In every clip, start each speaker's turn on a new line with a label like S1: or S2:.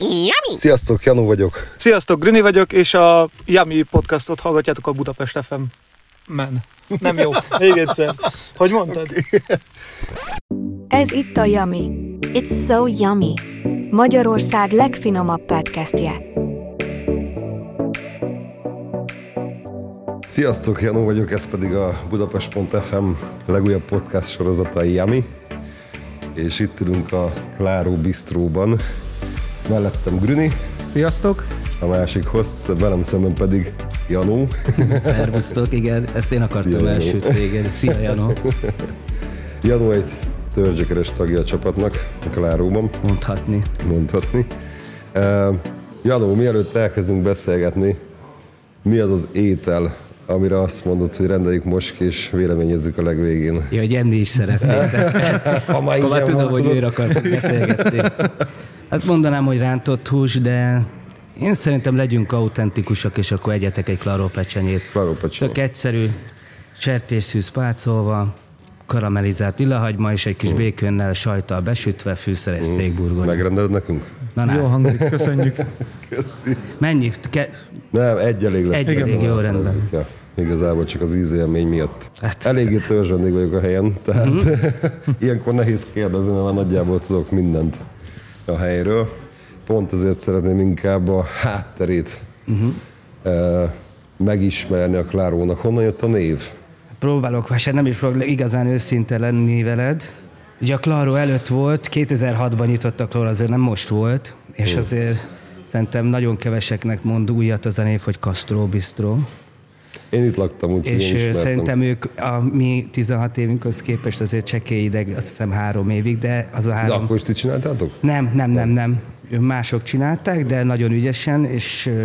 S1: Yummy!
S2: Sziasztok, Janó vagyok.
S3: Sziasztok, Grüni vagyok, és a Yummy podcastot hallgatjátok a Budapest FM. Men. Nem jó. Még egyszer. Hogy mondtad?
S4: Ez itt a Yummy.
S5: It's so yummy.
S4: Magyarország legfinomabb podcastje.
S2: Sziasztok, Janó vagyok, ez pedig a Budapest.fm legújabb podcast sorozata a Yummy. És itt ülünk a Kláró Bistróban. Mellettem Grüni,
S3: Sziasztok.
S2: a másik hossz, velem szemben pedig Janó.
S6: Szervusztok, igen, ezt én akartam
S2: Szia,
S6: elsütni, igen. Szia, Janó.
S2: Janó egy törzsökeres tagja a csapatnak a Kláróban,
S6: Mondhatni.
S2: mondhatni. Uh, Janó, mielőtt elkezdünk beszélgetni, mi az az étel, amire azt mondod, hogy rendeljük most, és véleményezzük a legvégén?
S6: Ja, hogy enni is szeretnétek.
S2: Ha már
S6: Akkor már tudom, hogy miért akartok beszélgetni. Hát mondanám, hogy rántott hús, de én szerintem legyünk autentikusak, és akkor egyetek egy klaró pecsenyét.
S2: Klaró pecseny.
S6: Tök egyszerű, sertésszűz pácolva, karamellizált illahagyma és egy kis békönnel, sajttal besütve, fűszeres székburgonya.
S2: Megrendeled nekünk?
S6: Na, na,
S3: Jó hangzik, köszönjük.
S2: Köszi.
S6: mennyi? Ke-
S2: Nem, egy elég lesz.
S6: Egy elég, jó, rendben.
S2: Ja, igazából csak az ízélmény miatt.
S6: Hát.
S2: Eléggé törzsvendég vagyok a helyen, tehát
S6: Mhm.
S2: ilyenkor nehéz kérdezni, mert már nagyjából tudok mindent a helyről. Pont ezért szeretném inkább a hátterét uh-huh. megismerni a Klárónak. Honnan jött a név?
S6: Próbálok, hát nem is próbálok igazán őszinte lenni veled. Ugye a Claro előtt volt, 2006-ban nyitott a Claro, azért nem most volt, és azért szerintem nagyon keveseknek mond újat az a név, hogy Castro Bistro.
S2: Én itt laktam, úgyhogy
S6: És
S2: én ismertem.
S6: szerintem ők a mi 16 évünkhöz képest azért csekély ideg, azt hiszem három évig, de az a
S2: De
S6: három...
S2: akkor is ti csináltátok?
S6: Nem, nem, nem, nem. Mások csinálták, de nagyon ügyesen, és ö,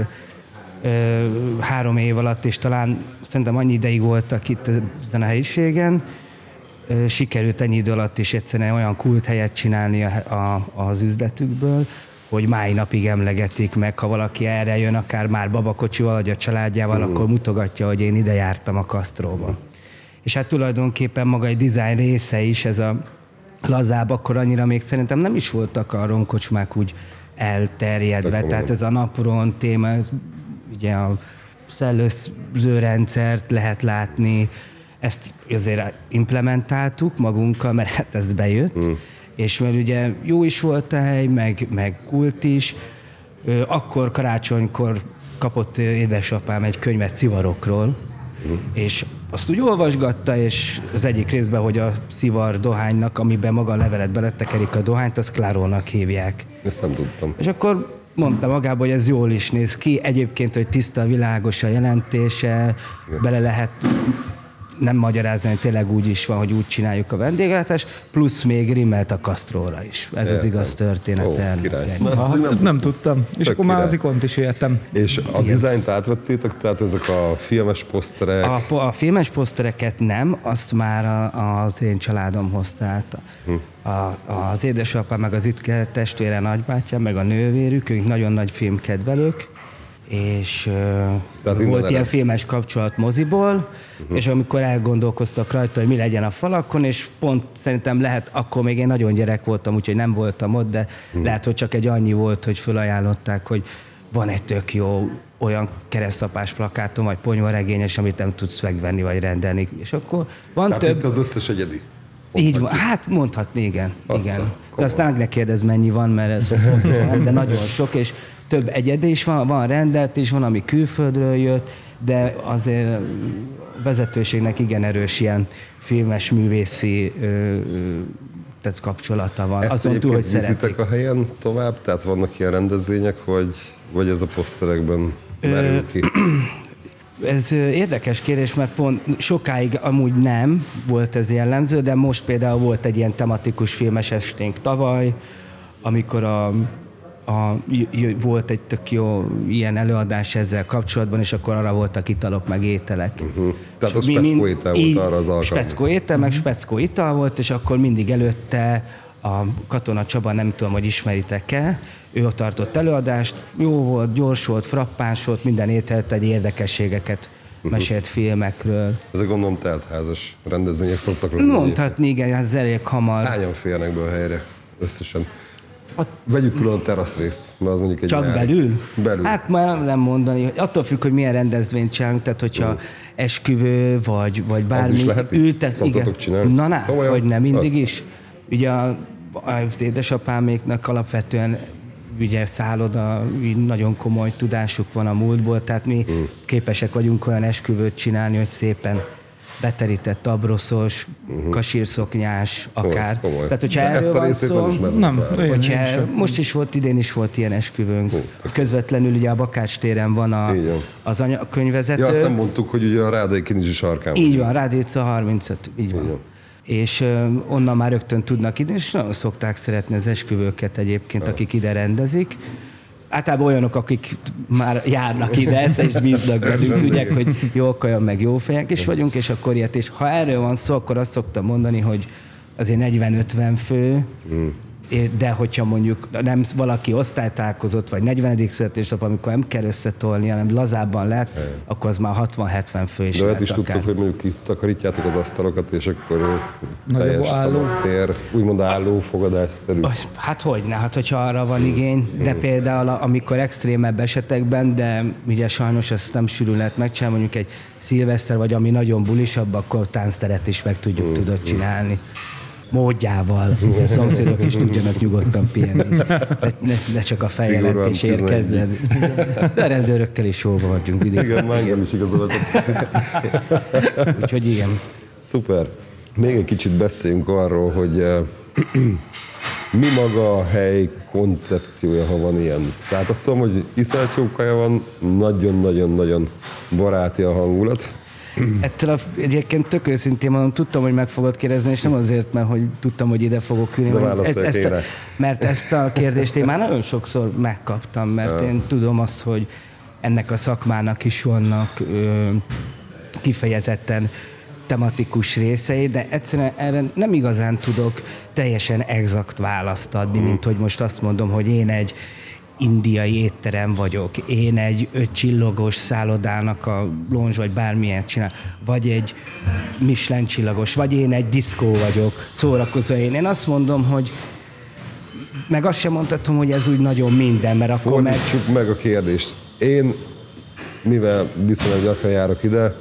S6: három év alatt, és talán szerintem annyi ideig voltak itt ezen a helyiségen, sikerült ennyi idő alatt is egyszerűen olyan kult helyet csinálni a, a, az üzletükből, hogy máj napig emlegetik meg, ha valaki erre jön, akár már babakocsival, vagy a családjával, uh. akkor mutogatja, hogy én ide jártam a Castróba. És hát tulajdonképpen maga egy design része is, ez a lazább, akkor annyira még szerintem nem is voltak a romkocsmák úgy elterjedve. Tehát ez a napron téma, ez ugye a szellőző rendszert lehet látni, ezt azért implementáltuk magunkkal, mert hát ez bejött, mm. És mert ugye jó is volt a hely, meg, meg kult is. Akkor karácsonykor kapott édesapám egy könyvet szivarokról, és azt úgy olvasgatta, és az egyik részben, hogy a szivar dohánynak, amiben maga a levelet beletekerik a dohányt, azt klárónak hívják.
S2: Ezt nem tudtam.
S6: És akkor mondta magába, hogy ez jól is néz ki. Egyébként, hogy tiszta, világos a jelentése, bele lehet nem magyarázni, hogy tényleg úgy is van, hogy úgy csináljuk a vendéglátást, plusz még rimmelt a kasztróra is. Ez az igaz történet.
S2: Ó,
S3: azt nem, nem tudtam. És akkor már
S2: király.
S3: az ikont is értem.
S2: És a dizájnt átvettétek, tehát ezek a filmes poszterek,
S6: A, a filmes posztereket nem, azt már a, az én családom hozta át. A, az édesapám, meg az itt testvére, nagybátyám, meg a nővérük, ők nagyon nagy filmkedvelők, és
S2: Tehát
S6: uh, volt ilyen filmes kapcsolat moziból, uh-huh. és amikor elgondolkoztak rajta, hogy mi legyen a falakon, és pont szerintem lehet, akkor még én nagyon gyerek voltam, úgyhogy nem voltam ott, de uh-huh. lehet, hogy csak egy annyi volt, hogy felajánlották, hogy van egy tök jó olyan keresztapás plakátom, vagy ponyvaregényes, amit nem tudsz megvenni, vagy rendelni. És akkor van
S2: tehát
S6: több...
S2: itt az összes egyedi.
S6: Így van, hát mondhatni, igen.
S2: Aztán,
S6: igen. De aztán ne kérdez, mennyi van, mert ez de nagyon sok, és több egyedi is van, van rendelt is, van, ami külföldről jött, de azért vezetőségnek igen erős ilyen filmes művészi ö, tehát kapcsolata van.
S2: Ezt
S6: Azon túl, hogy szeretik.
S2: a helyen tovább? Tehát vannak ilyen rendezvények, vagy, vagy ez a poszterekben merül ki?
S6: Ez érdekes kérdés, mert pont sokáig amúgy nem volt ez jellemző, de most például volt egy ilyen tematikus filmes esténk tavaly, amikor a, a, volt egy tök jó ilyen előadás ezzel kapcsolatban, és akkor arra voltak italok, meg ételek. Uh-huh.
S2: Tehát a speckó étel volt arra az alkalomra.
S6: Speckó étel, meg speckó ital volt, és akkor mindig előtte a Katona Csaba, nem tudom, hogy ismeritek-e, ő ott tartott előadást, jó volt, gyors volt, frappáns volt, minden ételt, egy érdekességeket mesélt filmekről.
S2: Ezek gondolom teltházas rendezvények szoktak lenni.
S6: Mondhatni, igen, ez elég hamar.
S2: Hányan férnek be a helyre összesen? Vegyük külön a teraszrészt, mert az mondjuk egy
S6: Csak belül?
S2: Belül.
S6: Hát már nem mondani. Attól függ, hogy milyen rendezvényt csinálunk, tehát hogyha esküvő, vagy, vagy bármi.
S2: is lehet így?
S6: ültesz, igen.
S2: csinálni?
S6: Na, na,
S2: Komolyan?
S6: hogy nem mindig
S2: Azt.
S6: is. Ugye a, az édesapáméknak alapvetően ugye szálloda, nagyon komoly tudásuk van a múltból, tehát mi
S2: Hmm.
S6: képesek vagyunk olyan esküvőt csinálni, hogy szépen beterített abroszos, kasírszoknyás, akár.
S2: Komoly.
S6: Tehát, hogyha
S2: De
S6: erről
S2: ezt a
S6: van
S2: nem
S6: szó,
S2: ismerem.
S3: Nem,
S2: Bár.
S3: én,
S6: Hogyha,
S3: sem.
S6: most is volt, idén is volt ilyen esküvőnk. Közvetlenül ugye a Bakács téren van a, az anya, a könyvezető.
S2: Ja, azt nem mondtuk, hogy ugye a Rádai Kinizsi sarkán
S6: így van, Rádió utca 35, így van.
S2: van.
S6: És onnan már rögtön tudnak ide, és nagyon szokták szeretni az esküvőket egyébként, akik ide rendezik. Általában olyanok, akik már járnak ide, és bíznak bennünk, tudják, hogy jó kaja, meg jó fejek is vagyunk, és akkor ilyet. És ha erről van szó, akkor azt szoktam mondani, hogy azért 40-50 fő, É, de hogyha mondjuk nem valaki osztálytálkozott, vagy 40. születésnap, amikor nem kell összetolni, hanem lazábban lehet, akkor az már 60-70 fő is
S2: De
S6: lehet
S2: lehet is
S6: akár.
S2: tudtuk, hogy mondjuk itt takarítjátok az asztalokat, és akkor
S3: Nagyobb
S2: teljes
S3: álló.
S2: szabad tér, úgymond álló fogadásszerű.
S6: Hát hogy ne, hát hogyha arra van igény, de például a- amikor extrémebb esetekben, de ugye sajnos ezt nem sűrűn lehet megcsinálni, mondjuk egy szilveszter, vagy ami nagyon bulisabb, akkor táncteret is meg tudjuk tudod csinálni módjával, a szomszédok is tudjanak nyugodtan pihenni. Ne, ne, ne csak a feljelentés érkezzen. De a rendőrökkel is jól vagyunk mindig.
S2: Igen, már engem is igazolatok.
S6: Úgyhogy igen.
S2: Szuper. Még egy kicsit beszéljünk arról, hogy eh, mi maga a hely koncepciója, ha van ilyen. Tehát azt mondom, hogy iszonyat jó kaja van, nagyon-nagyon-nagyon baráti a hangulat.
S6: Ettől a, egyébként tök őszintén mondom, tudtam, hogy meg fogod kérdezni, és nem azért, mert hogy tudtam, hogy ide fogok ülni. Ezt,
S2: én
S6: a, mert ezt a kérdést én már nagyon sokszor megkaptam, mert én tudom azt, hogy ennek a szakmának is vannak ö, kifejezetten tematikus részei, de egyszerűen erre nem igazán tudok teljesen exakt választ adni, mint hogy most azt mondom, hogy én egy indiai étterem vagyok, én egy öt csillagos szállodának a lonzs vagy bármilyen csinál, vagy egy Michelin csillagos, vagy én egy diszkó vagyok, szórakozó én. Én azt mondom, hogy meg azt sem mondhatom, hogy ez úgy nagyon minden, mert akkor meg...
S2: Fordítsuk meg a kérdést. Én, mivel viszonylag gyakran járok ide,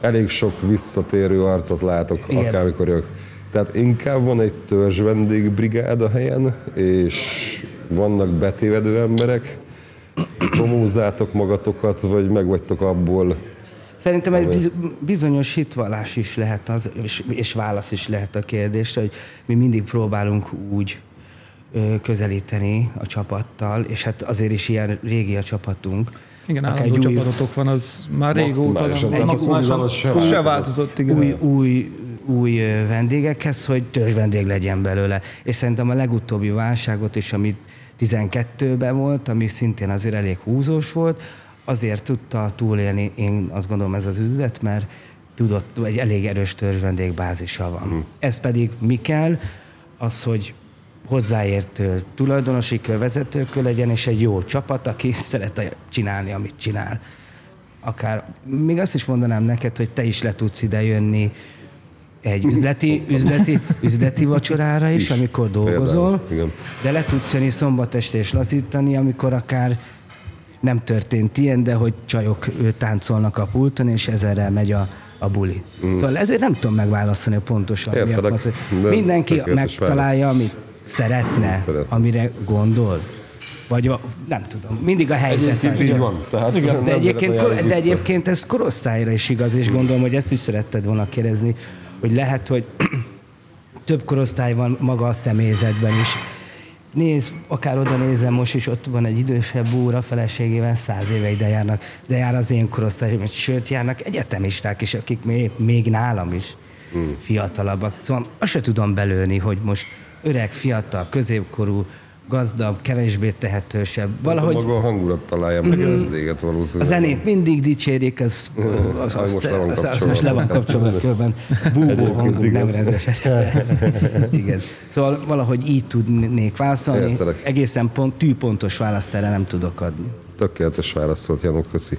S2: elég sok visszatérő arcot látok,
S6: Igen.
S2: akármikor jövök. Tehát inkább van egy törzs vendégbrigád a helyen, és vannak betévedő emberek, promózátok magatokat, vagy megvagytok abból,
S6: Szerintem egy biz- bizonyos hitvallás is lehet az, és, és válasz is lehet a kérdésre, hogy mi mindig próbálunk úgy közelíteni a csapattal, és hát azért is ilyen régi a csapatunk.
S3: Igen,
S6: Akár
S3: állandó
S6: egy új-
S3: csapatotok van, az már régóta
S2: Maximálisan se
S3: se
S2: változott.
S3: igen.
S6: új, új, új vendégekhez, hogy törzs vendég legyen belőle. És szerintem a legutóbbi válságot is, ami 12-ben volt, ami szintén azért elég húzós volt, azért tudta túlélni, én azt gondolom ez az üzlet, mert tudott, egy elég erős törzs vendégbázisa van. Hmm. Ez pedig mi kell? Az, hogy hozzáértő tulajdonosi kör, vezetőkör legyen, és egy jó csapat, aki szeret csinálni, amit csinál akár, még azt is mondanám neked, hogy te is le tudsz ide jönni egy üzleti, üzleti, üzleti vacsorára is,
S2: Is.
S6: amikor dolgozol,
S2: Például, igen.
S6: de le tudsz jönni szombat este és lazítani, amikor akár nem történt ilyen, de hogy csajok ő, táncolnak a pulton, és ezerrel megy a, a buli. Mm. Szóval ezért nem tudom megválaszolni pontosan. mi a
S2: Értelek,
S6: koncept.
S2: de
S6: Mindenki megtalálja, amit szeretne,
S2: Szeretne.
S6: amire gondol. Vagy a, nem tudom, mindig a helyzet.
S2: Egyébként így van. Tehát
S6: De
S2: nem
S6: egyébként, de egyébként ez korosztályra is igaz, és gondolom, hogy ezt is szeretted volna kérdezni, hogy lehet, hogy több korosztály van maga a személyzetben is. Nézd, akár oda nézem, most is ott van egy idősebb úr a feleségével, száz éve ide járnak, de jár az én korosztályom, sőt járnak egyetemisták is, akik még, még nálam is hmm. fiatalabbak. Szóval azt se tudom belőni, hogy most öreg, fiatal, középkorú, gazdag, kevésbé tehetősebb.
S2: Valahogy...
S6: Valahogy
S2: Maga a hangulat találja meg a vendéget
S6: a
S2: valószínűleg.
S6: zenét mindig dicsérik, az, az, az,
S2: most le
S6: az, az, most le van kapcsolva körben. Búvó hangunk nem rendes. Igen. Szóval valahogy így tudnék válaszolni.
S2: Értelek.
S6: Egészen pont, tűpontos választ erre nem tudok adni.
S2: Tökéletes válasz volt, Janok, köszi.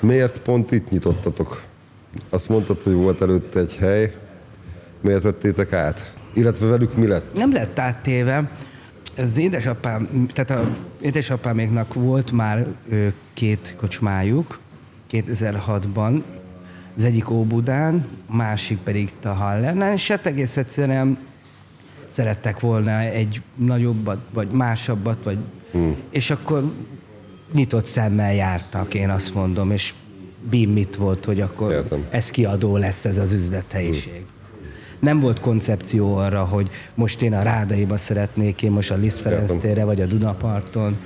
S2: Miért pont itt nyitottatok? Azt mondtad, hogy volt előtte egy hely. Miért vettétek át? Illetve velük mi lett?
S6: Nem lett áttéve. Az édesapám, tehát a édesapáméknak volt már ö, két kocsmájuk, 2006-ban, az egyik Óbudán, a másik pedig Tahallernál, és hát egész egyszerűen szerettek volna egy nagyobbat, vagy másabbat, vagy, hmm. és akkor nyitott szemmel jártak, én azt mondom, és bim mit volt, hogy akkor
S2: Értem.
S6: ez kiadó lesz ez az üzlethelyiség. Nem volt koncepció arra, hogy most én a Rádaiba szeretnék, én most a Liszt Ferenc térre, vagy a Dunaparton.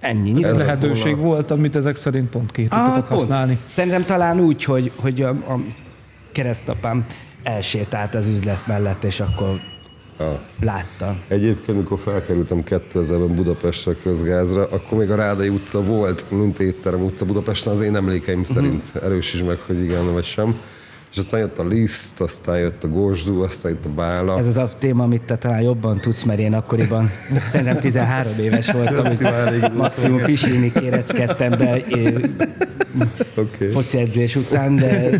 S6: Ennyi.
S3: Ez
S6: Nyitott
S3: lehetőség volt, amit ezek szerint pont ki tudtatok
S6: Ah, pont.
S3: használni.
S6: Szerintem talán úgy, hogy, hogy a, a keresztapám elsétált az üzlet mellett, és akkor
S2: Ja.
S6: látta.
S2: Egyébként, amikor felkerültem 2000-ben Budapestre közgázra, akkor még a Rádai utca volt, mint étterem utca Budapesten, az én emlékeim szerint. Erősíts meg, hogy igen vagy sem. És aztán jött a Liszt, aztán jött a Gósdú, aztán jött a Bála.
S6: Ez az a téma, amit te talán jobban tudsz, mert én akkoriban szerintem 13 éves voltam, hogy maximum pisilni kéreckedtem be eh,
S2: Oké.
S6: foci edzés után, de,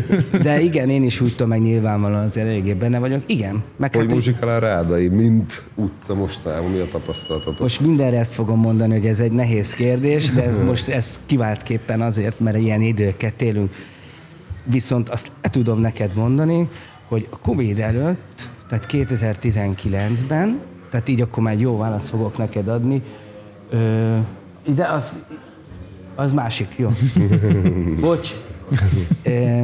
S6: de igen, én is úgy tudom, meg nyilvánvalóan azért eléggé benne vagyok. Igen, meg
S2: Hogy
S6: hát,
S2: muzsikál a Rádai, mint utca mostanában, mi a tapasztalatatok?
S6: most mindenre ezt fogom mondani, hogy ez egy nehéz kérdés, de most ez kiváltképpen azért, mert ilyen időket élünk. Viszont azt le tudom neked mondani, hogy a Covid előtt, tehát 2019-ben, tehát így akkor már jó választ fogok neked adni, ö, de az, az másik, jó. Bocs. Ö,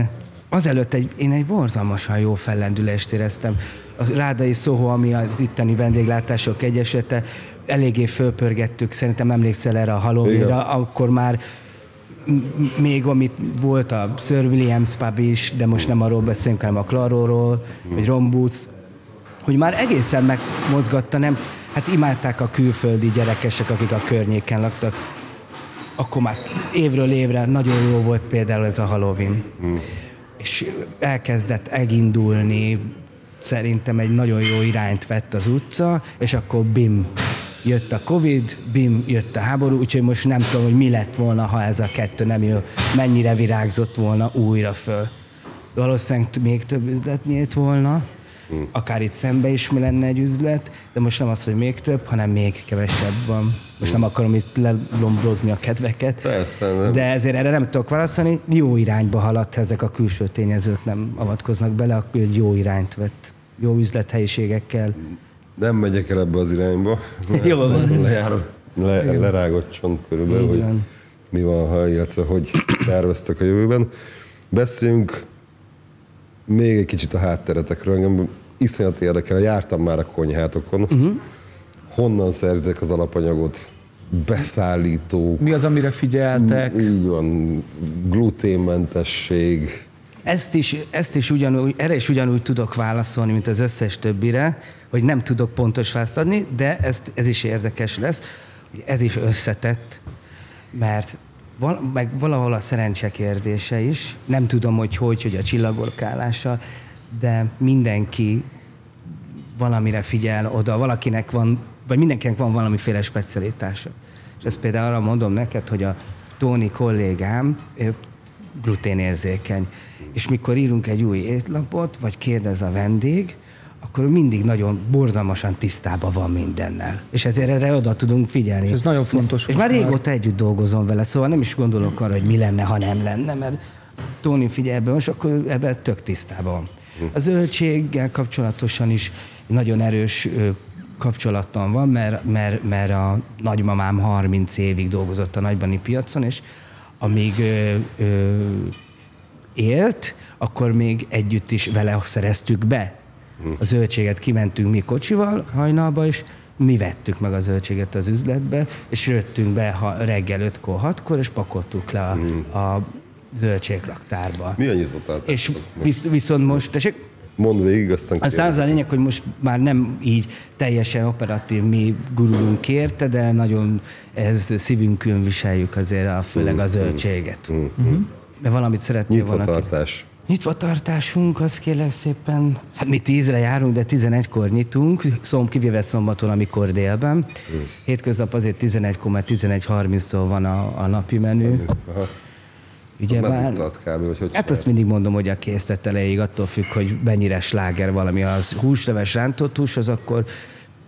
S6: azelőtt egy, én egy borzalmasan jó fellendülést éreztem. A Rádai Szóho, ami az itteni vendéglátások egyesülete, eléggé fölpörgettük, szerintem emlékszel erre a. Halloweenra, akkor már még amit volt a Sir Williams pub is, de most nem arról beszélünk, hanem a Claróról, vagy Rombusz, hogy már egészen megmozgatta, nem, hát imádták a külföldi gyerekesek, akik a környéken laktak, akkor már évről évre nagyon jó volt például ez a Halloween. Hmm. És elkezdett elindulni, szerintem egy nagyon jó irányt vett az utca, és akkor bim, jött a Covid, bim, jött a háború, úgyhogy most nem tudom, hogy mi lett volna, ha ez a kettő nem jó, mennyire virágzott volna újra föl. Valószínűleg még több üzlet nyílt volna, akár itt szembe is mi lenne egy üzlet, de most nem az, hogy még több, hanem még kevesebb van. Most nem akarom itt lelombrozni a kedveket,
S2: Persze, nem.
S6: de ezért erre nem tudok válaszolni. Jó irányba haladt, ha ezek a külső tényezők nem avatkoznak bele, akkor jó irányt vett. Jó üzlethelyiségekkel.
S2: Nem megyek el ebbe az irányba.
S6: Jó van.
S2: Szerintem lejár, le, lerágott csont körülbelül,
S6: Így
S2: hogy
S6: van.
S2: mi van, ha, illetve hogy terveztek a jövőben. Beszéljünk még egy kicsit a hátteretekről. Engem iszonyat érdekel, jártam már a konyhátokon. Uh-huh. Honnan szerzitek az alapanyagot? Beszállítók,
S3: Mi az, amire figyeltek?
S2: így van, gluténmentesség,
S6: Ezt is, ezt is ugyanúgy, erre is ugyanúgy tudok válaszolni, mint az összes többire, hogy nem tudok pontos választ adni, de ezt, ez is érdekes lesz, hogy ez is összetett, mert val, meg valahol a szerencse kérdése is. Nem tudom, hogy hogy, hogy a csillagorkálása, de mindenki valamire figyel oda, valakinek van, vagy mindenkinek van valamiféle specialitása. És ezt például arra mondom neked, hogy a Tóni kollégám ő gluténérzékeny. És mikor írunk egy új étlapot, vagy kérdez a vendég, akkor mindig nagyon borzalmasan tisztában van mindennel. És ezért erre oda tudunk figyelni.
S3: És ez nagyon fontos
S6: És már régóta együtt dolgozom vele, szóval nem is gondolok arra, hogy mi lenne, ha nem lenne, mert Tóni figyel ebben, és akkor ebben tök tisztában van. A zöldséggel kapcsolatosan is nagyon erős kapcsolatom van, mert, mert, mert a nagymamám 30 évig dolgozott a nagybani piacon, és amíg ö, ö, élt, akkor még együtt is vele szereztük be a zöldséget. Kimentünk mi kocsival hajnalba, és mi vettük meg a zöldséget az üzletbe, és jöttünk be ha reggel 5-kor, 6-kor, és pakoltuk le a, a zöldséglaktárba.
S2: Mi a nyitvatartás?
S6: És visz, viszont most, tessék,
S2: Mondd végig, aztán
S6: aztán az a lényeg, hogy most már nem így teljesen operatív mi gurulunk érte, de nagyon ez szívünkön viseljük azért a, főleg a zöldséget. Mm-hmm. De valamit szeretnél volna.
S2: Nyitvatartás.
S6: Nyitva tartásunk, az kérlek szépen, hát mi tízre járunk, de 11-kor nyitunk, szom, kivéve szombaton, amikor délben. Hétköznap azért 11-kor, mert 11.30-tól van a, a napi menü.
S2: Aha.
S6: Ugye
S2: Az
S6: bár,
S2: kb. Vagy hogy
S6: Hát azt mindig mondom, hogy a készlet elejéig attól függ, hogy mennyire sláger valami. Az húsleves rántott hús, az akkor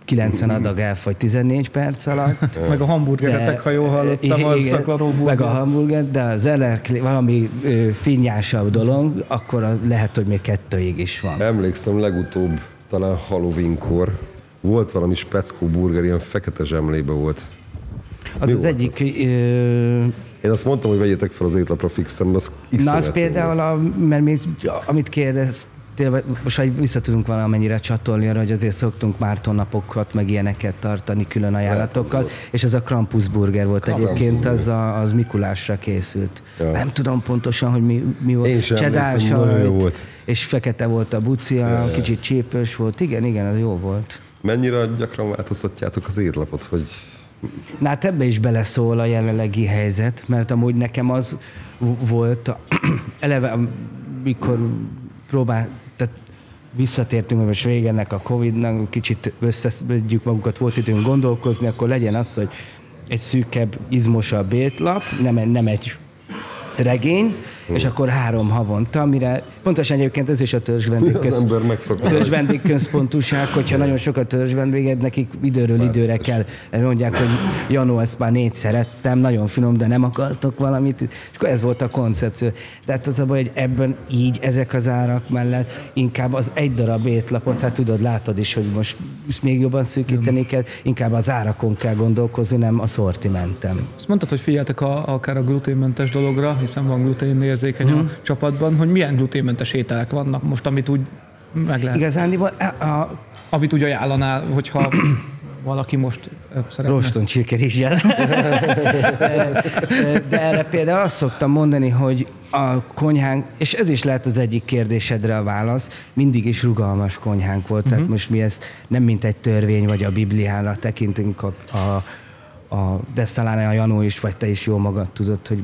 S6: 90 adag elfogy 14 perc alatt.
S3: Meg a hamburgeretek, ha jól hallottam, az szaklaró
S6: Meg a hamburger, de az elekli, valami ö, finnyásabb dolog, akkor a, lehet, hogy még kettőig is van.
S2: Emlékszem legutóbb, talán Halloweenkor, volt valami speckó burger, ilyen fekete zsemlébe volt.
S6: Az
S2: Mi
S6: az
S2: volt
S6: egyik... Ö,
S2: Én azt mondtam, hogy vegyétek fel az étlapra fixen, mert az
S6: na, az például, a, mert mi, amit vagy most vagy vissza tudunk valamennyire csatolni arra, hogy azért szoktunk Márton napokat, meg ilyeneket tartani külön ajánlatokkal, és ez a Krampus burger volt
S2: Krampus
S6: egyébként, az,
S2: burger.
S6: a, az Mikulásra készült.
S2: Ja.
S6: Nem tudom pontosan, hogy mi, mi volt.
S2: Én sem
S6: sajt,
S2: volt.
S6: És fekete volt a bucia, kicsit csípős volt. Igen, igen, az jó volt.
S2: Mennyire gyakran változtatjátok az étlapot, hogy
S6: Na hát ebbe is beleszól a jelenlegi helyzet, mert amúgy nekem az volt, a, eleve mikor próbál, visszatértünk, most vége ennek a Covid-nak, kicsit összeszedjük magunkat, volt időnk gondolkozni, akkor legyen az, hogy egy szűkebb, izmosabb étlap, nem, egy- nem egy regény, és akkor három havonta, mire pontosan egyébként ez is a törzs
S2: az
S6: vendégköz,
S2: ember megszokta.
S6: törzs vendégközpontúság, hogyha nagyon sokat törzs vendéged, nekik időről időre kell, mondják, hogy Janó, ezt már négyszer ettem, nagyon finom, de nem akartok valamit, és akkor ez volt a koncepció. Tehát az a baj, hogy ebben így, ezek az árak mellett inkább az egy darab étlapot, hát tudod, látod is, hogy most még jobban szűkíteni kell, inkább az árakon kell gondolkozni, nem a szortimentem.
S3: Azt mondtad, hogy figyeltek a, akár a gluténmentes dologra, hiszen van gluténérzékeny
S6: Mhm.
S3: a csapatban, hogy milyen gluténmentes ételek vannak most, amit úgy meg lehet,
S6: Igazán, a, a
S3: amit úgy ajánlanál, hogyha valaki most szeretne.
S6: Roston csirkerizsel. De erre például azt szoktam mondani, hogy a konyhánk, és ez is lehet az egyik kérdésedre a válasz, mindig is rugalmas konyhánk volt, tehát most mi ezt nem mint egy törvény vagy a Bibliára tekintünk, a, a, a, de ezt talán a Janó is, vagy te is jól magad tudod, hogy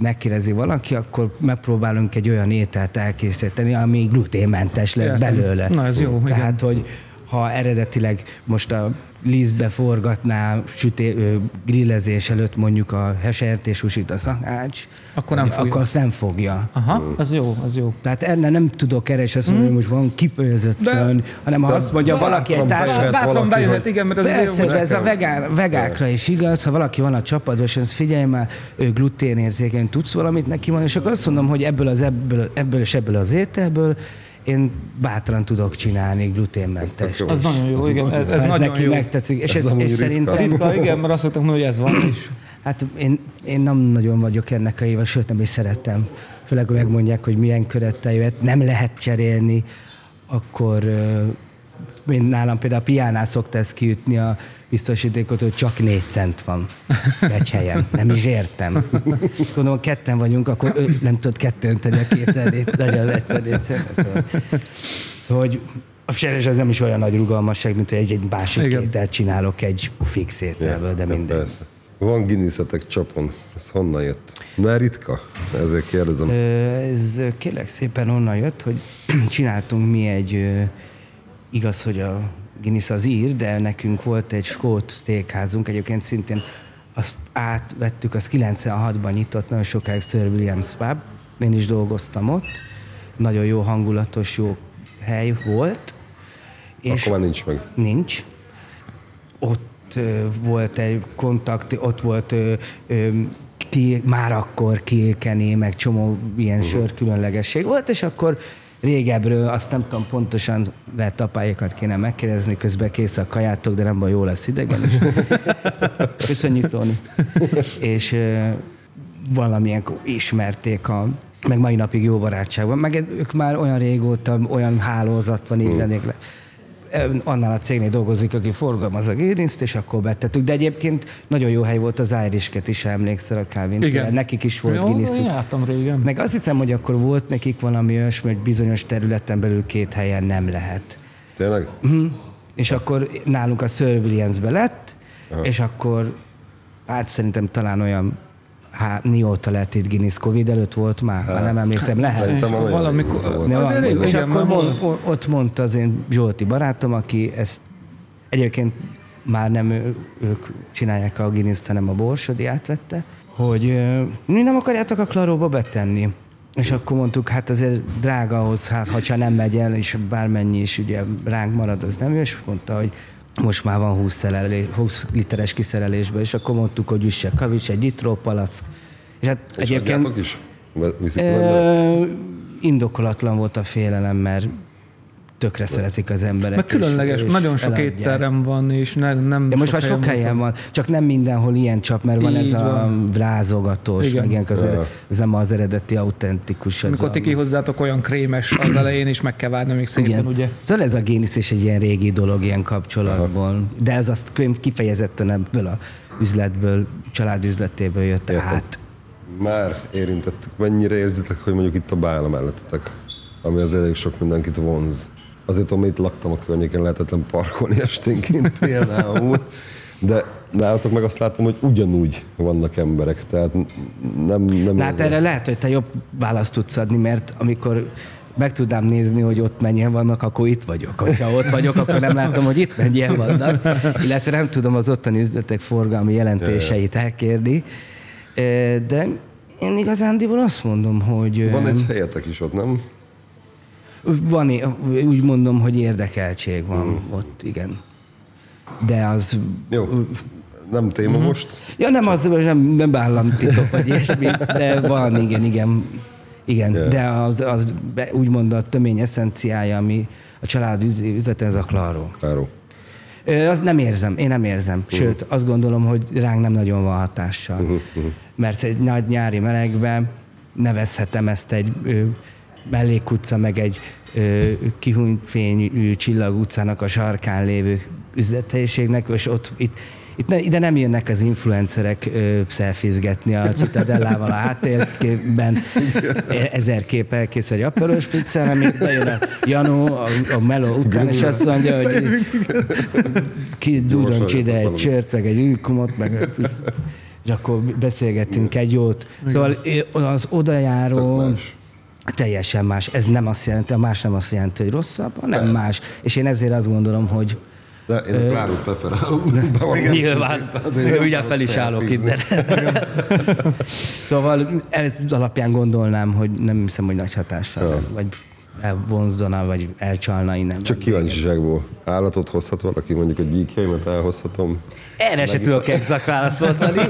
S6: megkérdezi valaki, akkor megpróbálunk egy olyan ételt elkészíteni, ami gluténmentes lesz belőle.
S3: Na, ez jó, igen.
S6: Tehát, hogy ha eredetileg most a lízbe forgatná süté, ö, grillezés előtt mondjuk a hesertés húsit a szakács,
S3: Akkor nem fogja.
S6: akkor azt nem fogja.
S3: Aha, az jó, az jó.
S6: Tehát enne nem tudok erre is azt mondani, hogy most van kifejezetten,
S3: De-
S6: hanem ha
S2: de
S6: azt mondja valaki egy
S2: bátran
S6: társ,
S2: bejöhet
S3: Bátran bejöhet, igen, mert ez
S6: Persze,
S3: azért
S6: ez a vegán, vegákra is igaz, ha valaki van a csapatban, és azt figyelj már, ő gluténérzékeny, tudsz valamit neki van, és akkor azt mondom, hogy ebből, az, ebből, ebből és ebből az ételből én bátran tudok csinálni gluténmentes.
S3: Az nagyon jó, igen, ez, ez,
S6: Ez
S3: nagyon
S6: neki
S3: jó.
S6: megtetszik, és,
S2: Ez
S6: ez, és szerintem
S3: Ritka, igen, mert azt szoktam mondani, hogy ez van is.
S6: Hát én, én nem nagyon vagyok ennek a éve, sőt nem is szeretem. Főleg, hogy megmondják, hogy milyen körettel jöhet, nem lehet cserélni, akkor mint nálam például a piánál szokta ezt kiütni a biztosítékot, hogy csak négy cent van egy helyen. Nem is értem. Gondolom, ketten vagyunk, akkor ő, nem tudod kettő önteni a kétszerét, nagyon egyszer négy centet. Hogy a serés az nem is olyan nagy rugalmasság, mint hogy egy, egy másik
S3: Igen.
S6: ételt csinálok egy fix ételből, de
S2: Ja,
S6: mindegy.
S2: Persze. Van Guinnessetek csapon. Ez honnan jött? Na, ritka? Ezért kérdezem.
S6: Ö, Ez kérlek szépen onnan jött, hogy csináltunk mi egy, ö, igaz, hogy a Guinness az ír, de nekünk volt egy skót steakházunk, egyébként szintén azt átvettük, az 96-ban nyitott, nagyon sokáig Sir Williams Pub, én is dolgoztam ott, nagyon jó hangulatos, jó hely volt, és
S2: Akkor már nincs meg.
S6: Nincs. Ott ö, volt egy kontakt, ott volt ö, ö, ki, már akkor kékené, meg csomó ilyen uh-huh. sör különlegesség volt, és akkor régebről, azt nem tudom pontosan, lehet apáikat kéne megkérdezni, közben kész a kajátok, de nem baj, jó lesz idegen is. Köszönjük, Toni. és valamilyen ismerték a meg mai napig jó barátságban. Meg ők már olyan régóta, olyan hálózat van, így vennék le. Annál a cégnél dolgozik, aki forgalmaz a Guinness-t, és akkor betettük. De egyébként nagyon jó hely volt az Irish-ket is, emlékszel a Calvin
S3: Igen.
S6: Nekik is volt Guinness.
S3: jártam régen.
S6: Meg azt hiszem, hogy akkor volt nekik valami olyasmi, hogy bizonyos területen belül két helyen nem lehet.
S2: Tényleg?
S6: Mhm. És akkor nálunk a Sir Williamsbe lett, és akkor hát szerintem talán olyan hát mióta lett itt Guinness Covid előtt volt már, már nem emlékszem, lehet.
S2: Szerintem
S3: Valamikor-
S2: volt.
S3: Azért
S6: van.
S3: rég-
S6: és
S3: igen,
S6: akkor mond, ott mondta az én Zsolti barátom, aki ezt egyébként már nem ők csinálják a Guinness-t, hanem a Borsodi átvette, hogy mi nem akarjátok a Klaróba betenni. És akkor mondtuk, hát azért drága ahhoz, hát ha nem megy el, és bármennyi is ugye ránk marad, az nem jó, és mondta, hogy most már van 20, szerelé, 20 literes kiszerelésben, és akkor mondtuk, hogy üsse kavics, egy litró palack. És hát
S2: És
S6: egyébként
S2: is? Viszik
S6: ö, indokolatlan volt a félelem, mert tökre szeretik az emberek.
S3: Meg különleges,
S6: és- és
S3: nagyon sok
S6: eladják.
S3: étterem van, és ne, nem
S6: De most már sok
S3: helyen
S6: helyen van, csak nem mindenhol ilyen csap, mert van
S3: Így
S6: ez a
S3: van.
S6: rázogatós,
S3: Igen.
S6: meg ilyen az,
S2: Ja.
S6: ez nem az eredeti autentikus. a-
S3: ti kihozzátok olyan krémes az elején, és meg kell várni még szépen,
S6: igen.
S3: ugye?
S6: Szóval ez a génisz is egy ilyen régi dolog ilyen kapcsolatból. De ez azt könyv kifejezetten ebből a üzletből, családüzletéből jött
S2: Értem.
S6: át.
S2: Már érintettük. Mennyire érzitek, hogy mondjuk itt a bála mellettetek, ami az elég sok mindenkit vonz. Azért, amit laktam a környéken, lehetetlen parkolni esténként például. De nálatok meg azt látom, hogy ugyanúgy vannak emberek, tehát nem, nem
S6: hát erre
S2: azt.
S6: lehet, hogy te jobb választ tudsz adni, mert amikor meg tudnám nézni, hogy ott mennyien vannak, akkor itt vagyok. Ha ott vagyok, akkor nem látom, hogy itt mennyien vannak. Illetve nem tudom az ottani üzletek forgalmi jelentéseit elkérni. De én igazándiból azt mondom, hogy
S2: Van egy helyetek is ott, nem?
S6: Van, úgy mondom, hogy érdekeltség van
S2: Mm.
S6: ott, igen. De az...
S2: Jó. Nem téma
S6: Mhm.
S2: most.
S6: Ja, nem az, nem, nem államtitok, vagy ilyesmi, de van, igen, igen. Igen,
S2: Ja.
S6: de az, az úgymond a tömény eszenciája, ami a család üz- üzlete, ez a.
S2: Kláró.
S6: Ö, Azt nem érzem, én nem érzem. Sőt, azt gondolom, hogy ránk nem nagyon van hatással. Mert egy nagy nyári melegben nevezhetem ezt egy mellékutca, meg egy ö, kihunyt fényű csillag utcának a sarkán lévő üzlethelyiségnek, és ott itt itt ide nem jönnek az influencerek ö, szelfizgetni a Citadellával a háttérben, ezer kép elkészül egy apparos pizzán, amíg bejön a Janó a, a meló után, és azt mondja, hogy ki duroncs ide egy csört, meg egy ünkumot, meg és akkor beszélgettünk egy jót. Szóval az odajáró. Teljesen más. Ez nem azt jelenti, a más nem azt jelenti, hogy rosszabb, hanem más. És én ezért azt gondolom, hogy
S2: De én a Klárót preferálom.
S6: Nyilván. Ugye fel is állok innen. szóval ez alapján gondolnám, hogy nem hiszem, hogy nagy hatással,
S2: Ja.
S6: vagy elvonzana, vagy elcsalna innen.
S2: Csak kíváncsiságból. Állatot hozhat valaki, mondjuk a gyíkjaimat elhozhatom.
S6: Erre se tudok exakt választ mondani.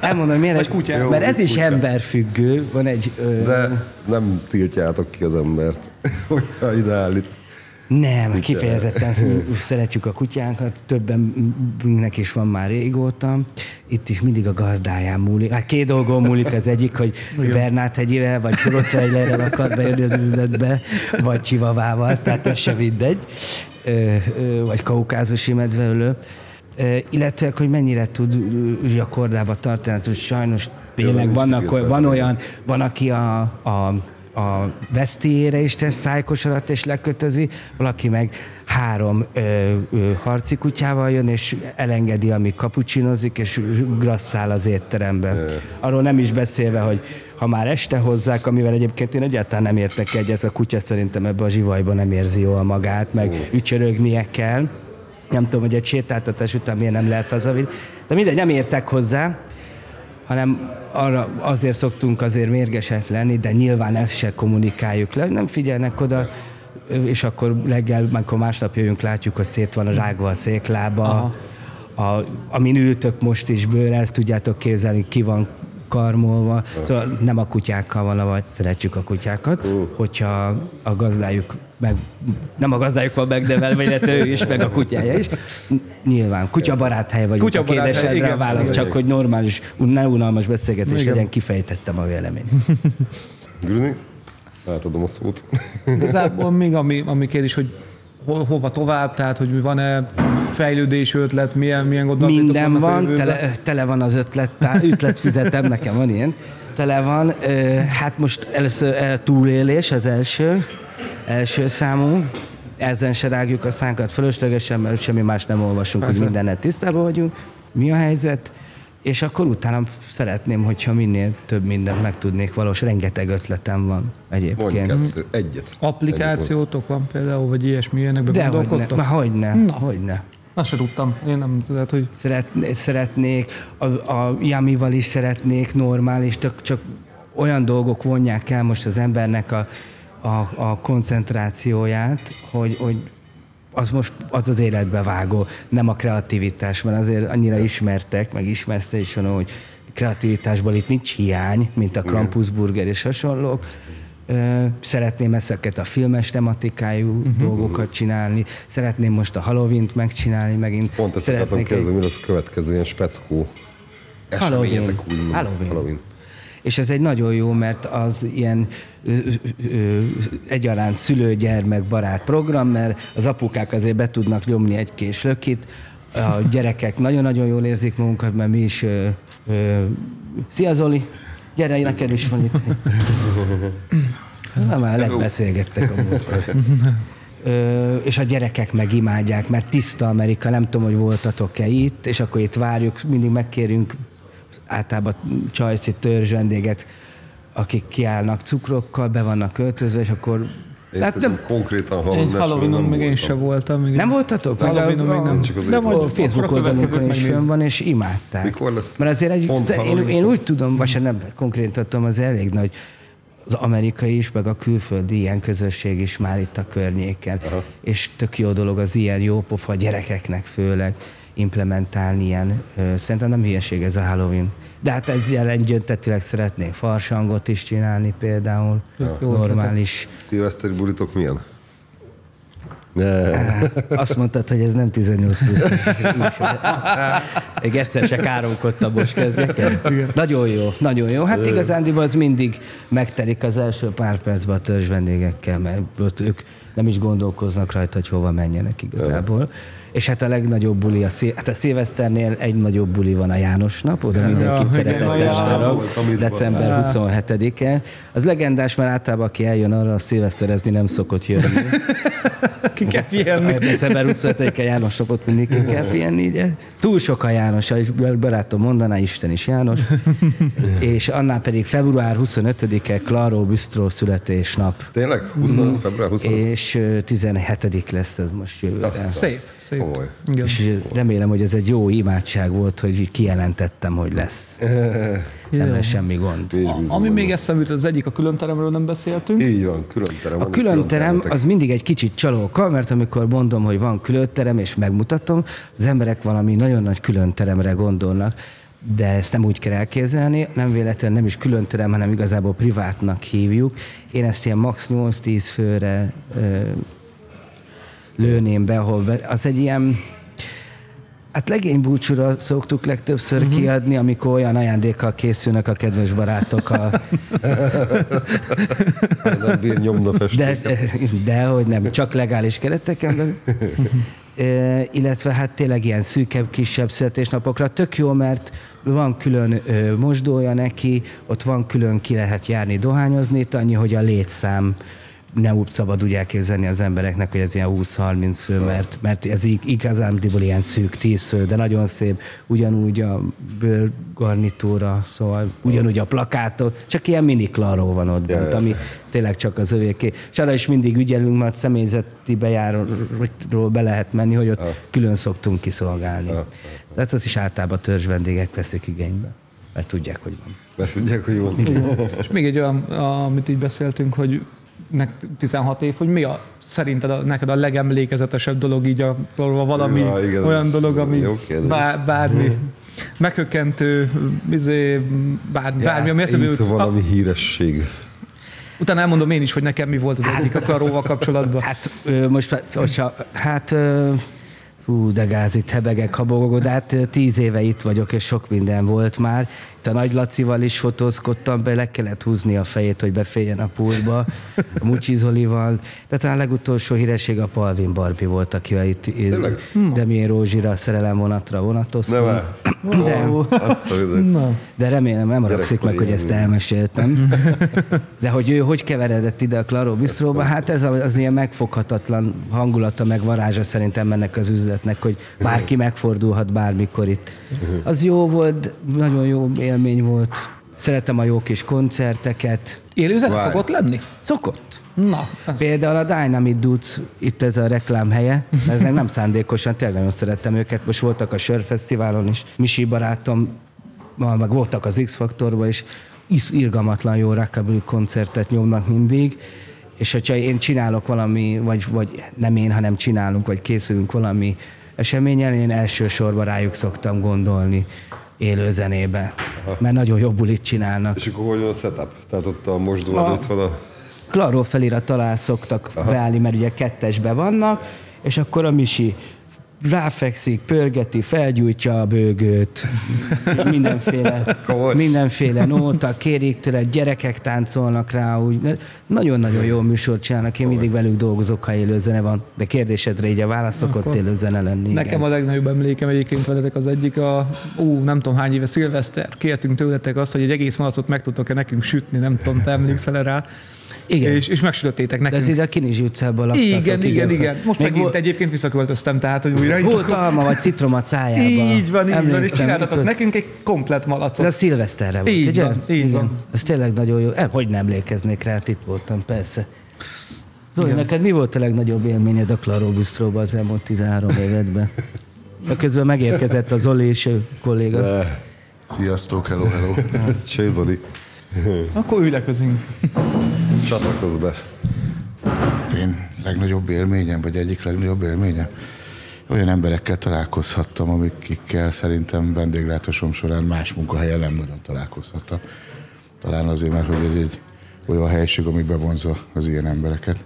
S6: Elmondom, miért? Vagy
S3: kutyák.
S6: Mert ez is emberfüggő. Van egy... Ö,
S2: De nem tiltjátok ki az embert, hogyha ide állít.
S6: Nem, kifejezetten szeretjük a kutyánkat, többennek is van már régóta. Itt is mindig a gazdáján múlik. Hát két dolgon múlik az egyik, hogy Bernát hegyivel, vagy Rottweilerrel akar bejönni az üzletbe, vagy Csivavával, tehát ez sem mindegy. Ö, ö, vagy kaukázusi medveölő. Illetve, hogy mennyire tud ö, a kordába tartani, hát, hogy sajnos tényleg vannak, van olyan, van, aki a, a a vesztélyére is tesz szájkosarat és lekötözi, valaki meg három ö, ö, harci kutyával jön, és elengedi, amíg kapucsinozik, és grasszál az étteremben. Arról nem is beszélve, hogy ha már este hozzák, amivel egyébként én egyáltalán nem értek egyet, a kutya szerintem ebbe a zsivajban nem érzi jól magát, meg ücsörögnie kell. Nem tudom, hogy egy sétáltatás után miért nem lehet az a De mindegy, nem értek hozzá, hanem arra azért szoktunk azért mérgesek lenni, de nyilván ezt se kommunikáljuk le, nem figyelnek oda, és akkor reggel, amikor másnap jövünk, látjuk, hogy szét van a rágva a széklába, a, amin ültök most is bőrrel, tudjátok képzelni, ki van karmolva. Szóval nem a kutyákkal van, vagy szeretjük a kutyákat, hogyha a gazdájuk meg, nem a gazdájuk van megnevelve, illetve ő is, meg a kutyája is. Nyilván, kutyabarát hely vagyunk
S3: Kutyabarát
S6: a kérdésedre a
S3: igen.
S6: válasz,
S2: Igen.
S6: csak hogy normális, ne unalmas beszélgetés
S3: Igen.
S6: legyen, kifejtettem a véleményt.
S2: Grüni? Átadom a szót.
S3: Igazából még ami, ami kérdés, hogy ho, hova tovább, tehát hogy van-e fejlődés ötlet, milyen, milyen gondolatok
S6: Minden van, tele, tele van az ötlet, ütletfüzetem, nekem van ilyen, tele van. Hát most először el túlélés az első, első számú. Ezen se rágjuk a szánkat fölöslegesen, mert semmi más nem olvasunk, hogy
S3: Persze.
S6: mindennel tisztában vagyunk. Mi a helyzet? És akkor utána szeretném, hogyha minél több mindent megtudnék, valós rengeteg ötletem van
S2: Mondj
S6: egyébként.
S2: kettő, egyet.
S3: Applikációtok van például, vagy ilyesmi ilyenekben
S6: De hogy ne,
S3: gondolkodtok?
S6: na, hogyne,
S3: Na.
S6: hogyne.
S3: Azt se tudtam. Én nem tudod, hogy
S6: Szeretné, szeretnék, a, a Yamival is szeretnék normális, csak, csak olyan dolgok vonják el most az embernek a, a, a koncentrációját, hogy, hogy az most az az életbe vágó, nem a kreativitás, mert azért annyira ismertek, meg ismersz te is, hogy kreativitásból itt nincs hiány, mint a Krampusburger és hasonlók. Szeretném ezeket a filmes tematikájú uh-huh. dolgokat csinálni, szeretném most a Halloween-t megcsinálni megint.
S2: Pont ezt akartam
S6: Szeretnék egy-
S2: kérdezni, mi lesz a következő ilyen speckó
S6: Halloween.
S2: eseményetek úgymond.
S6: Halloween.
S2: Halloween.
S6: És ez egy nagyon jó, mert az ilyen ö, ö, egyaránt szülő-gyermek barát program, mert az apukák azért be tudnak nyomni egy kés lökit, a gyerekek nagyon-nagyon jól érzik magunkat, mert mi is... Ö, ö, szia Zoli! Gyere, neked is van itt. Na már legbeszélgettek a múltkor. Ö, és a gyerekek meg imádják, mert tiszta Amerika, nem tudom, hogy voltatok-e itt, és akkor itt várjuk, mindig megkérünk általában csajci törzs vendéget, akik kiállnak cukrokkal, be vannak öltözve, és akkor...
S2: Én
S6: Hát nem,
S2: konkrétan Halloween
S3: Halloweenon
S2: nem
S3: még én sem voltam. Még
S6: nem voltatok? Meg
S3: Halloweenon még nem.
S2: Csak
S3: De majd
S6: a Facebook oldalunkon is fönn van, és imádták.
S2: Mikor lesz
S6: Mert azért egy,
S2: pont
S6: én, én, úgy tudom, vagy sem nem konkrétan tudom, az elég nagy az amerikai is, meg a külföldi ilyen közösség is már itt a környéken. Aha. És tök jó dolog az ilyen jó pofa gyerekeknek főleg implementálni ilyen. Szerintem nem hülyeség ez a Halloween. De hát ez jelen gyöntetőleg szeretnék farsangot is csinálni például.
S3: Jó
S6: Normális.
S2: Szilveszteri bulitok milyen? Ne.
S6: Azt mondtad, hogy ez nem 18 plusz. Még egyszer se káromkodta, most kezdjek el. Nagyon jó, nagyon jó. Hát igazándiból az mindig megtelik az első pár percben a törzs vendégekkel, mert ők nem is gondolkoznak rajta, hogy hova menjenek igazából. És hát a legnagyobb buli, a, szil- hát a szilveszternél egy nagyobb buli van a János nap, oda mindenkit
S3: Ja,
S6: szeretettel várok, december 27-e. Az legendás, mert általában aki eljön arra, a szilveszterezni nem szokott jönni.
S3: Ki kell pihenni.
S6: A december 25-e János napot mindig ki kell pihenni, ugye? Túl sok a János, és barátom mondaná, Isten is János. és annál pedig február 25-e Claro Bistro születésnap.
S2: Tényleg? 25. február 25.
S6: És ö, 17 lesz ez most jövőre.
S3: Szép, szép. Igen.
S6: És remélem, hogy ez egy jó imádság volt, hogy kijelentettem, hogy lesz. Nem lesz semmi gond.
S2: Bízunk
S3: Ami még eszembe jut, az egyik a külön teremről nem beszéltünk.
S2: Így van, külön terem.
S6: A
S2: van,
S6: külön terem
S2: termetek.
S6: az mindig egy kicsit csalóka, mert amikor mondom, hogy van külön terem, és megmutatom, az emberek valami nagyon nagy külön teremre gondolnak, de ezt nem úgy kell elképzelni, nem véletlenül nem is külön terem, hanem igazából privátnak hívjuk. Én ezt ilyen max. 8-10 főre ö, lőném be, ahol be, az egy ilyen, Hát legénybúcsúra szoktuk legtöbbször uh-huh. kiadni, amikor olyan ajándékkal készülnek a kedves barátok a,
S2: Nem bír nyomda
S6: de, de hogy nem, csak legális kereteken. De, e, illetve hát tényleg ilyen szűkebb, kisebb születésnapokra tök jó, mert van külön ö, mosdója neki, ott van külön ki lehet járni dohányozni, itt annyi, hogy a létszám nem úgy szabad úgy elképzelni az embereknek, hogy ez ilyen 20-30 fő, mert, mert ez ig- igazándiból ilyen szűk 10 fő, de nagyon szép, ugyanúgy a bőrgarnitúra, szóval ugyanúgy a plakátok, csak ilyen mini klaró van ott bent, ami tényleg csak az övéké. És arra is mindig ügyelünk, mert személyzeti bejáróról be lehet menni, hogy ott külön szoktunk kiszolgálni. Tehát azt is általában törzs vendégek veszik igénybe, mert tudják, hogy van.
S2: Mert tudják, hogy jó.
S3: És még egy olyan, amit így beszéltünk, hogy 16 év, hogy mi a, szerinted a, neked a legemlékezetesebb dolog így a, valami
S2: Ja, igen,
S3: olyan dolog, ami bár, bármi meghökkentő, izé, bár, bármi, ami eszembe jut.
S2: valami híresség.
S3: Utána elmondom én is, hogy nekem mi volt az egyik a karóval kapcsolatban.
S6: Hát ö, most, hogyha, hát ö, hú, de gáz itt hebegek, habogok, de hát tíz éve itt vagyok, és sok minden volt már. A Nagy Lacival is fotózkodtam be, le kellett húzni a fejét, hogy beférjen a pultba, a Mucsi Zolival. De talán a legutolsó híresség a Palvin Barbie volt, akivel itt, itt
S2: Tényleg?
S6: Demi Rózsira szerelem vonatra
S2: el.
S6: De.
S3: Na,
S6: de remélem nem haragszik meg, hogy ezt elmeséltem. De hogy ő hogy keveredett ide a Claro Bistróba, hát ez az, az ilyen megfoghatatlan hangulata, meg varázsa szerintem ennek az üzletnek, hogy bárki megfordulhat bármikor itt. Az jó volt, nagyon jó élmény volt. Szeretem a jó kis koncerteket.
S3: élő zene
S2: Várj.
S3: szokott lenni?
S6: Szokott.
S3: Na, ez
S6: Például a Dynamite Dudes, itt ez a reklám helye, ez nem szándékosan, tényleg nagyon szerettem őket. Most voltak a Sörfesztiválon is, Misi barátom, meg voltak az X-Faktorban is, is irgalmatlan jó rockabilly koncertet nyomnak mindig, és hogyha én csinálok valami, vagy, vagy nem én, hanem csinálunk, vagy készülünk valami eseményen, én elsősorban rájuk szoktam gondolni élő zenébe, mert nagyon jobb bulit csinálnak.
S2: És akkor hogy van a setup? Tehát ott a mosdó előtt van a...
S6: Klaró felirat alá szoktak Aha. beállni, mert ugye kettesbe vannak, és akkor a Misi ráfekszik, pörgeti, felgyújtja a bőgőt, mindenféle, mindenféle nóta, kérik tőle, gyerekek táncolnak rá, úgy. Nagyon-nagyon jó műsort csinálnak, én mindig velük dolgozok, ha élő zene van, de kérdésedre így a válasz szokott
S3: Akkor
S6: élő zene lenni.
S3: Nekem
S6: igen.
S3: a legnagyobb emlékem egyébként veletek az egyik, a, ú, nem tudom hány éve szilveszter, kértünk tőletek azt, hogy egy egész malacot meg tudtok-e nekünk sütni, nem tudom, te emlékszel rá.
S6: Igen.
S3: És, és megsütöttétek
S6: De
S3: nekünk.
S6: ez ide a Kinizsi utcában laktatok.
S3: igen, igen, igen. Most
S6: Még
S3: megint
S6: volt-
S3: egyébként visszaköltöztem, tehát, hogy újra itt
S6: Volt alma vagy citrom a szájában.
S3: Így van, így van, és
S6: Emlékszem,
S3: csináltatok nekünk egy komplet malacot.
S6: De a szilveszterre volt,
S3: Így
S6: ugye?
S3: van, így
S6: Igen.
S3: van.
S6: Ez tényleg nagyon jó. Eh, hogy nem emlékeznék rá, hát itt voltam, persze. Zoli, neked mi volt a legnagyobb élményed a Claró Bistróban az elmúlt 13 évedben? De közben megérkezett a Zoli és a kolléga.
S2: Ne,
S1: Sziasztok, hello, hello.
S2: Csézoli,
S3: Akkor ülj le közünk.
S2: Csatlakozz be.
S1: Az én legnagyobb élményem, vagy egyik legnagyobb élményem, olyan emberekkel találkozhattam, amikkel szerintem vendéglátásom során más munkahelyen nem nagyon találkozhattam. Talán azért, mert hogy ez egy olyan helység, ami bevonza az ilyen embereket.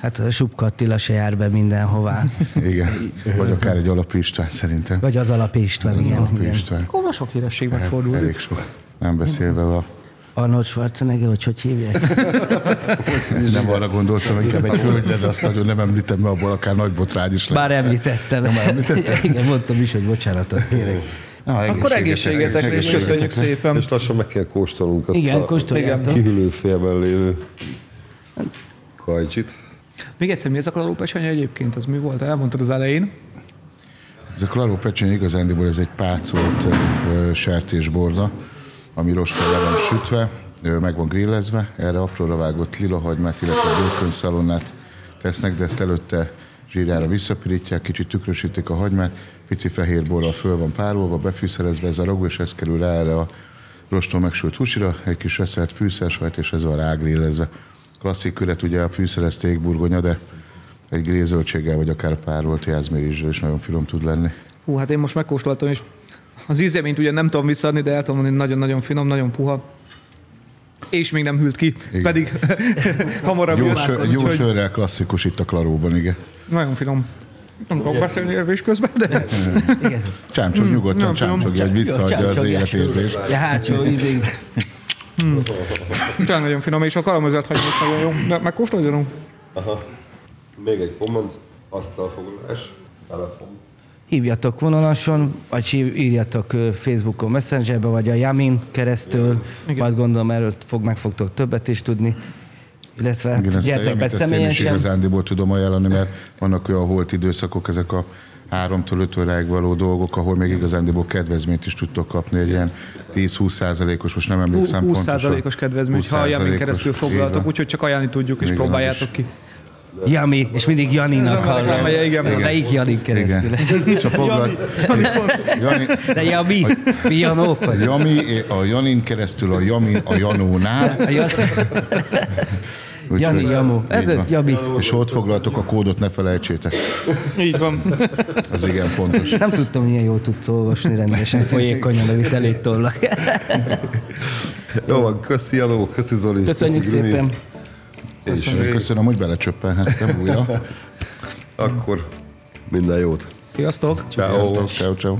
S6: Hát a Subka Attila se jár be mindenhová.
S1: Igen. Vagy akár egy alapistán szerintem.
S6: Vagy az Alap István,
S1: Az
S6: igen. igen.
S1: alapistán.
S3: Akkor sok híresség
S1: Hát
S3: megfordult.
S1: elég sok. Nem beszélve a
S6: Arnold Schwarzenegger, vagy hogy hívják?
S1: nem arra gondoltam, inkább egy hölgyre, de azt nagyon nem említem, mert abból akár nagy botrány is lehet.
S6: Bár említettem. Igen, mondtam is, hogy bocsánatot kérek.
S1: Na,
S3: Akkor egészségetekre, és köszönjük szépen.
S2: És lassan meg kell kóstolnunk azt
S6: Igen,
S2: a
S6: kóstoljátok.
S2: kihűlő félben lévő kajcsit.
S3: Még egyszer, mi ez a klarópecsenye egyébként? Az mi volt? Elmondtad az elején.
S1: Ez a Claro Pecsény igazándiból ez egy pácolt sertésborda, ami rostal le van sütve, meg van grillezve, erre apróra vágott lilahagymát, illetve bőkönszalonnát tesznek, de ezt előtte zsírára visszapirítják, kicsit tükrösítik a hagymát, pici fehér borral föl van párolva, befűszerezve ez a ragú, és ez kerül rá erre a roston megsült húsira, egy kis reszelt fűszersajt, és ez van rágrillezve. Klasszik köret ugye a fűszerezték burgonya, de egy grézöltséggel, vagy akár párolt jászmérizsel is nagyon finom tud lenni.
S3: Hú, hát én most megkóstoltam, és az ízéményt ugye nem tudom visszaadni, de el tudom mondani, nagyon-nagyon finom, nagyon puha. És még nem hűlt ki,
S1: Igen.
S3: pedig hamarabb
S1: Jó, sör, jó
S3: úgyhogy
S1: sörrel klasszikus itt a Klaróban, igen.
S3: Nagyon finom. Nem tudok beszélni evés közben, de.
S1: Csámcsog nyugodtan,
S3: nem finom.
S1: csámcsogja, hogy visszaadja az életérzést.
S6: Ja, hátsó izé.
S3: tényleg nagyon finom, és a karamezelt hagyom is nagyon jó. De megkóstoljon?
S2: Aha. Még egy komment. Asztalfoglalás. Telefon.
S6: Hívjatok vonalason, vagy hív, írjatok Facebookon, Messengerbe, vagy a Yamin keresztül, majd gondolom erről fog, meg fogtok többet is tudni. Illetve hát
S1: Igen,
S6: gyertek be
S1: ezt én is
S6: személyesen.
S1: igazándiból tudom ajánlani, mert vannak olyan holt időszakok, ezek a 3-tól 5 óráig való dolgok, ahol még igazándiból kedvezményt is tudtok kapni, egy ilyen 10-20 százalékos, most nem emlékszem
S3: 20
S1: pontosan.
S3: os kedvezmény, ha a Jamin
S1: 20%-os,
S3: keresztül foglaltok, úgyhogy csak ajánlani tudjuk, és
S1: Igen,
S3: próbáljátok
S1: is.
S3: ki.
S6: Jami, és mindig Janinak
S3: Ez
S6: hallom.
S3: reklámhelye, igen.
S6: Igen. Melyik Janin keresztül?
S1: Igen. És a foglalt... Jani,
S6: De Jami, vagy?
S1: Jami, a Janin keresztül a Jami a Janónál.
S6: A Jan-
S1: Úgyhogy-
S6: Jani, Jamó. Ez egy. Jami.
S1: És ott foglaltok a kódot, ne felejtsétek.
S3: Így van.
S1: Az igen fontos.
S6: Nem tudtam, hogy ilyen jól tudsz olvasni rendesen, folyékonyan, amit elég tollak.
S2: Jó van, köszi Janó, köszi Zoli.
S6: Köszönjük
S2: köszi
S6: szépen.
S2: És
S1: Köszönöm, Köszönöm hogy belecsöppenhettem újra.
S2: akkor minden jót.
S3: Sziasztok!
S2: Ciao.
S1: Sziasztok, ciao, ciao.